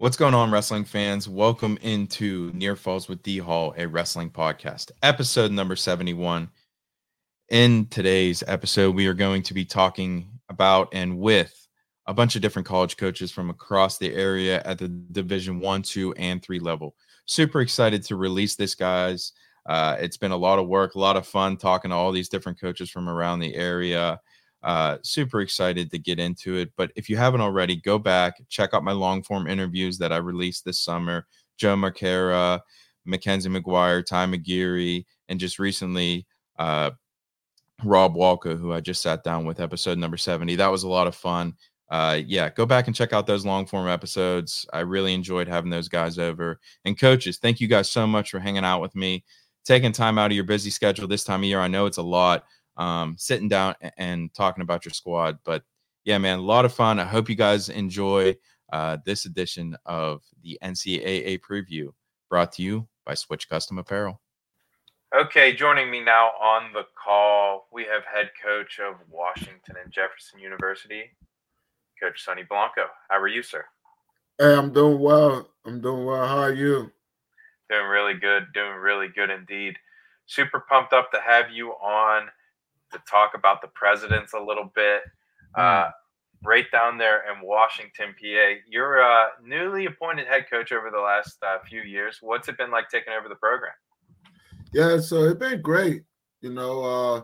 What's going on, wrestling fans? Welcome into Near Falls with D Hall, a wrestling podcast, episode number 71. In today's episode, we are going to be talking about and with a bunch of different college coaches from across the area at the Division One, Two, and Three level. Super excited to release this, guys. Uh, it's been a lot of work, a lot of fun talking to all these different coaches from around the area. Uh, super excited to get into it. But if you haven't already, go back, check out my long form interviews that I released this summer. Joe Marcara, Mackenzie McGuire, Ty McGeary, and just recently uh, Rob Walker, who I just sat down with episode number 70. That was a lot of fun. Uh, yeah, go back and check out those long form episodes. I really enjoyed having those guys over. And coaches, thank you guys so much for hanging out with me, taking time out of your busy schedule this time of year. I know it's a lot um, sitting down and talking about your squad. But yeah, man, a lot of fun. I hope you guys enjoy uh, this edition of the NCAA preview brought to you by Switch Custom Apparel. Okay, joining me now on the call, we have head coach of Washington and Jefferson University, Coach Sonny Blanco. How are you, sir? Hey, I'm doing well. I'm doing well. How are you? Doing really good. Doing really good indeed. Super pumped up to have you on to talk about the presidents a little bit. Uh, mm. right down there in Washington, PA. You're a newly appointed head coach over the last uh, few years. What's it been like taking over the program? Yeah, so it's been great. You know, uh,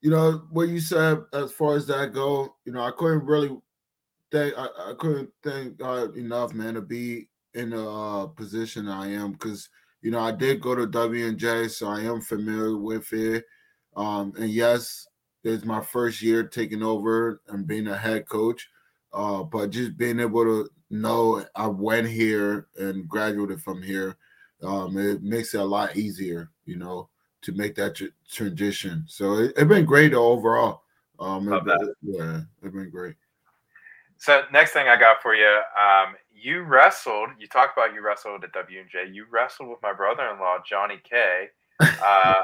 you know what you said as far as that go. You know, I couldn't really think I, I couldn't think uh, enough, man, to be in the uh, position I am because you know I did go to W and J, so I am familiar with it. Um, and yes, it's my first year taking over and being a head coach. Uh, but just being able to know I went here and graduated from here, um, it makes it a lot easier, you know, to make that tr- transition. So it, has been great overall. Um, Love it, that. Yeah, it's been great. So next thing I got for you, um, you wrestled. You talked about you wrestled at W and J. You wrestled with my brother-in-law Johnny K. Uh,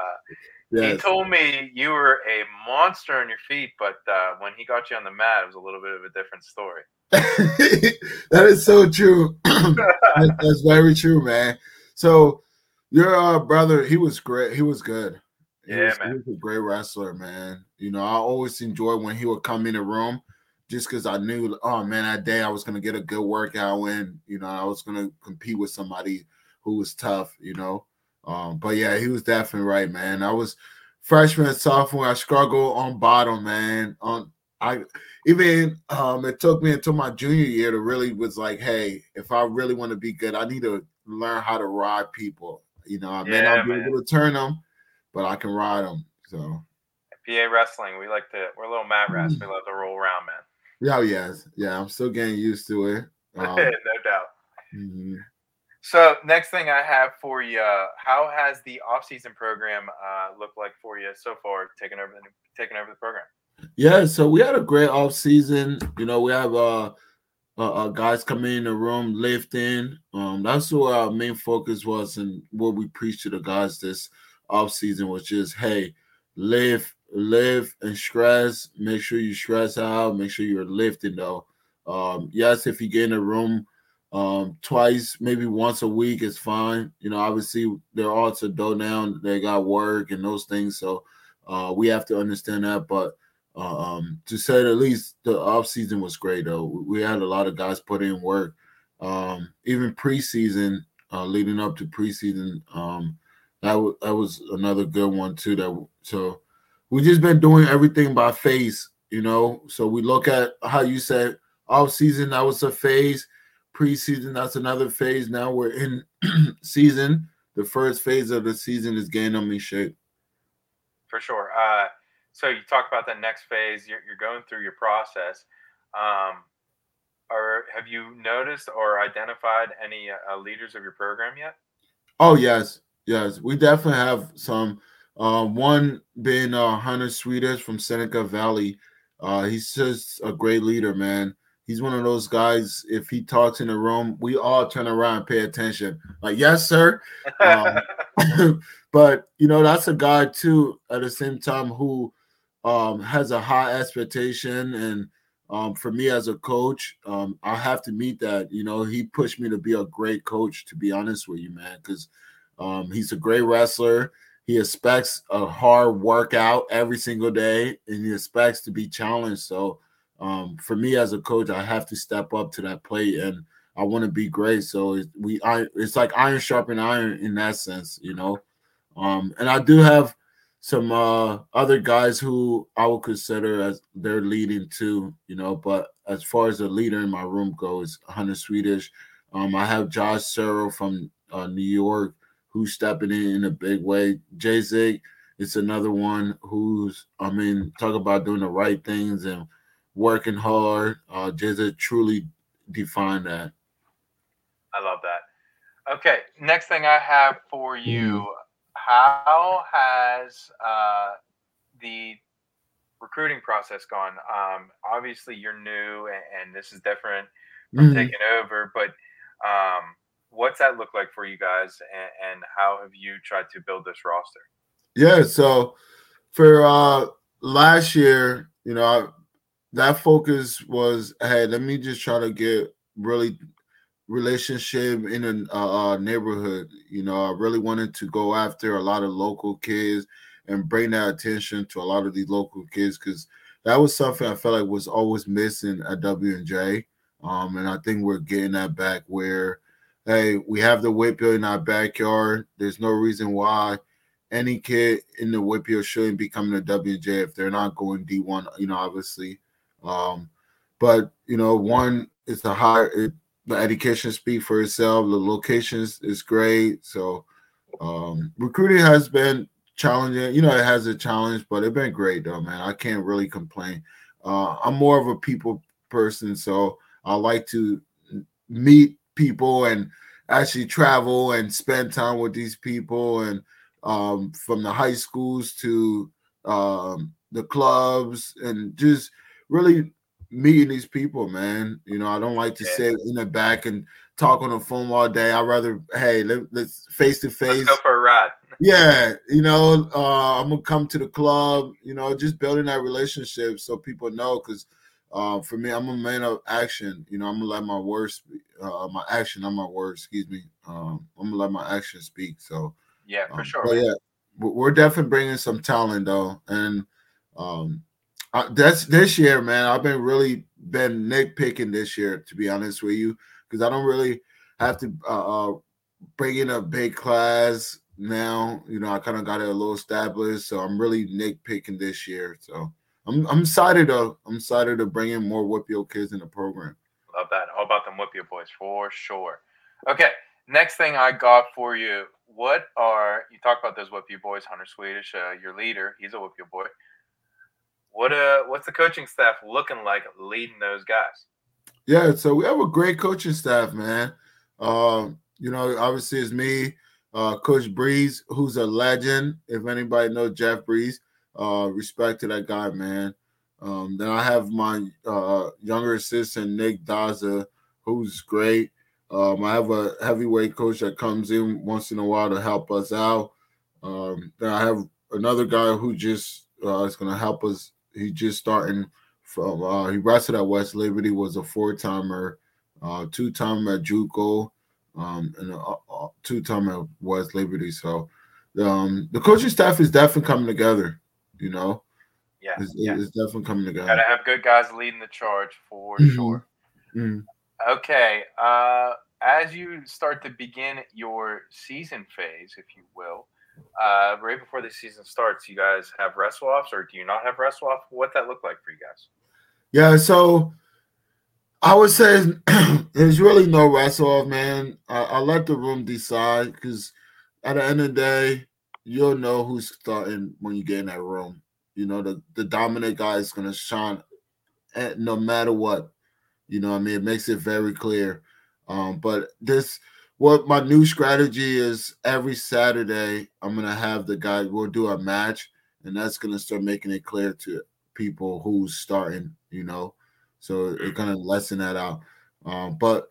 Yes. He told me you were a monster on your feet, but uh, when he got you on the mat, it was a little bit of a different story. that is so true. That's very true, man. So your uh, brother, he was great. He was good. He yeah, was, man. He was a great wrestler, man. You know, I always enjoyed when he would come in the room just because I knew, oh man, that day I was gonna get a good workout in. You know, I was gonna compete with somebody who was tough. You know, um, but yeah, he was definitely right, man. I was freshman and sophomore. I struggled on bottom, man. On I even um, it took me until my junior year to really was like, hey, if I really want to be good, I need to learn how to ride people. You know, I yeah, may not be man. able to turn them, but I can ride them. So PA wrestling, we like to we're a little mat rats. Mm. We love to roll around, man. Yeah, yes, yeah. I'm still getting used to it. Um, no doubt. Mm-hmm. So next thing I have for you, how has the off-season program uh, looked like for you so far, taking over the taking over the program? Yeah, so we had a great off season. You know, we have uh, uh, uh, guys coming in the room lifting. Um, that's what our main focus was, and what we preached to the guys this off season was just, hey, live, live, and stress. Make sure you stress out. Make sure you're lifting though. Um, yes, if you get in a room um, twice, maybe once a week is fine. You know, obviously they're all to go down, they got work and those things. So uh, we have to understand that. But um, to say the least, the off season was great though. We had a lot of guys put in work. Um, even preseason, uh, leading up to preseason, um, that, w- that was another good one too. That so we just been doing everything by phase, you know. So we look at how you said off season, that was a phase preseason. That's another phase. Now we're in season. The first phase of the season is gaining in shape. For sure. Uh, so you talk about the next phase. You're, you're going through your process. Um, or have you noticed or identified any uh, leaders of your program yet? Oh yes, yes. We definitely have some. Uh, one being uh, Hunter Sweeters from Seneca Valley. Uh, he's just a great leader, man he's one of those guys. If he talks in the room, we all turn around and pay attention. Like, yes, sir. Um, but you know, that's a guy too. At the same time, who um, has a high expectation and um, for me as a coach, um, I have to meet that. You know, he pushed me to be a great coach. To be honest with you, man, because um, he's a great wrestler. He expects a hard workout every single day, and he expects to be challenged. So, um, for me as a coach, I have to step up to that plate, and I want to be great. So it, we, I, it's like iron sharpen iron in that sense, you know. Um, and I do have some uh, other guys who I would consider as they're leading too, you know. But as far as the leader in my room goes, Hunter Swedish. Um, I have Josh Searle from uh, New York who's stepping in in a big way. Jay Zig is another one who's, I mean, talk about doing the right things and working hard. Uh, Zig truly defined that. I love that. Okay, next thing I have for you. Mm how has uh, the recruiting process gone? Um, obviously, you're new, and, and this is different from mm-hmm. taking over. But um, what's that look like for you guys, and, and, how have you tried to build this roster? Yeah, so for uh, last year, you know, that focus was, hey, let me just try to get really relationship in a neighborhood. You know, I really wanted to go after a lot of local kids and bring that attention to a lot of these local kids because that was something I felt like was always missing at W and J. Um, and I think we're getting that back where, hey, we have the WPIAL in our backyard. There's no reason why any kid in the WPIAL shouldn't be coming to WJ if they're not going D1, you know, obviously. Um, but you know, one is a higher it, the education speak for itself. The locations is great. So um, recruiting has been challenging. You know, it has a challenge, but it's been great though, man. I can't really complain. Uh, I'm more of a people person, so I like to meet people and actually travel and spend time with these people and um, from the high schools to um, the clubs and just really meeting these people, man. You know, I don't like to yeah. sit in the back and talk on the phone all day. I'd rather, hey, let, us face to face. Go for a ride. Yeah, you know, uh, I'm gonna come to the club. You know, just building that relationship so people know. Because uh, for me, I'm a man of action. You know, I'm gonna let my words, uh, my action, not my words. Excuse me. Um, I'm gonna let my action speak. So yeah, for um, sure. yeah, we're definitely bringing some talent though, and um, that's this year, man. I've been really been nitpicking this year, to be honest with you, because I don't really have to uh, uh, bring in a big class now. You know, I kind of got it a little established, so I'm really nitpicking this year. So I'm I'm excited to I'm excited to bring in more WPIAL kids in the program. Love that. All about them WPIAL boys for sure. Okay, next thing I got for you. What are you talk about those WPIAL boys? Hunter Swedish, uh, your leader. He's a WPIAL boy. What uh, what's the coaching staff looking like leading those guys? Yeah, so we have a great coaching staff, man. Um, you know, obviously it's me, uh, Coach Breeze, who's a legend. If anybody knows Jeff Breeze, uh, respect to that guy, man. Um, then I have my uh, younger assistant Nick Daza, who's great. Um, I have a heavyweight coach that comes in once in a while to help us out. Um, then I have another guy who just uh, is going to help us he just starting from uh, he wrestled at West Liberty, was a four timer, uh, two time at JUCO, um, and a, a two time at West Liberty. So um, the coaching staff is definitely coming together. You know, yeah, it's, yeah. it's definitely coming together. Gotta have good guys leading the charge for mm-hmm. sure. Mm-hmm. Okay, uh, as you start to begin your season phase, if you will uh, right before the season starts, you guys have wrestle offs, or do you not have wrestle off? What that look like for you guys? Yeah, so I would say there's really no wrestle off, man. I, I let the room decide because at the end of the day, you'll know who's starting when you get in that room. You know, the, the dominant guy is going to shine at, no matter what. You know, I mean, it makes it very clear. Um, but this what my new strategy is every Saturday, I'm gonna have the guy. We'll do a match, and that's gonna start making it clear to people who's starting. You know, so it kind of lessen that out. Um, but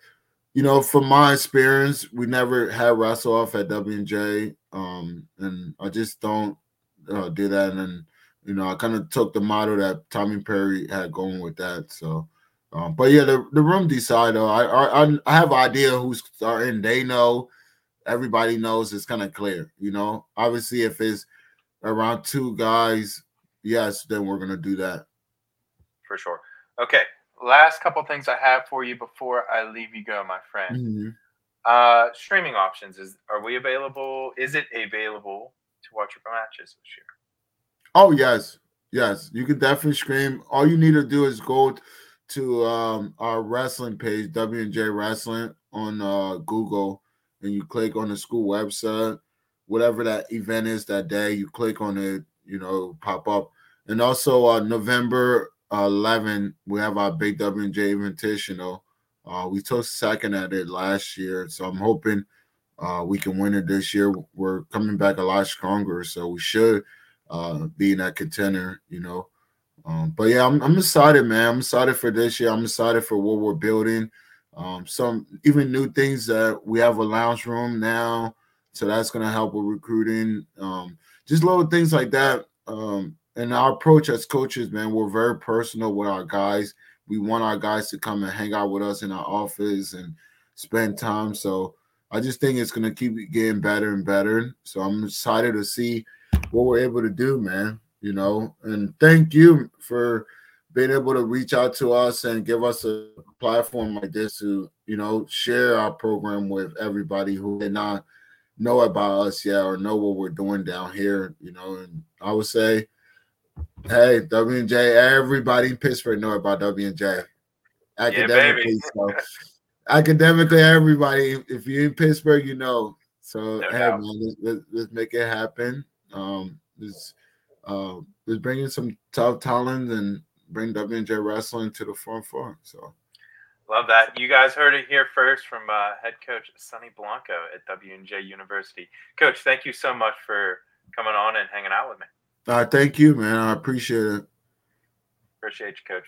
you know, from my experience, we never had wrestle off at W and J, um, and I just don't uh, do that. And then, you know, I kind of took the motto that Tommy Perry had going with that. So Um, but yeah, the, the room decide though. I, I I have idea who's starting. They know. Everybody knows it's kind of clear. You know, obviously if it's around two guys, yes, then we're gonna do that. For sure. Okay. Last couple things I have for you before I leave you go, my friend. Mm-hmm. Uh, streaming options is are we available? Is it available to watch your matches this year? Oh yes, yes. You can definitely stream. All you need to do is go to um, our wrestling page, W and J Wrestling, on uh, Google, and you click on the school website. Whatever that event is that day, you click on it. You know, pop up. And also, uh, November 11, we have our big W and J Invitational uh, we took second at it last year, so I'm hoping uh, we can win it this year. We're coming back a lot stronger, so we should uh, be in that contender, you know. Um, but yeah, I'm, I'm excited, man. I'm excited for this year. I'm excited for what we're building. Um, some even new things that we have a lounge room now, so that's gonna help with recruiting. Um, just little things like that. Um, and our approach as coaches, man, we're very personal with our guys we want our guys to come and hang out with us in our office and spend time. So I just think it's gonna keep getting better and better. So I'm excited to see what we're able to do, man. You know, and thank you for being able to reach out to us and give us a platform like this to, you know, share our program with everybody who did not know about us yet or know what we're doing down here. You know, and I would say Hey, W and J. Everybody in Pittsburgh know about W and J. Academically, yeah, so academically, everybody. If you're in Pittsburgh, you know. So no hey, man, let's, let's, let's, make it happen. Um, let's uh, let's bring in some tough talent and bring W and J wrestling to the front. So. Love that. You guys heard it here first from uh, head coach Sonny Blanco at W&J University. Coach, thank you so much for coming on and hanging out with me. Uh, thank you, man. I appreciate it. Appreciate you, coach.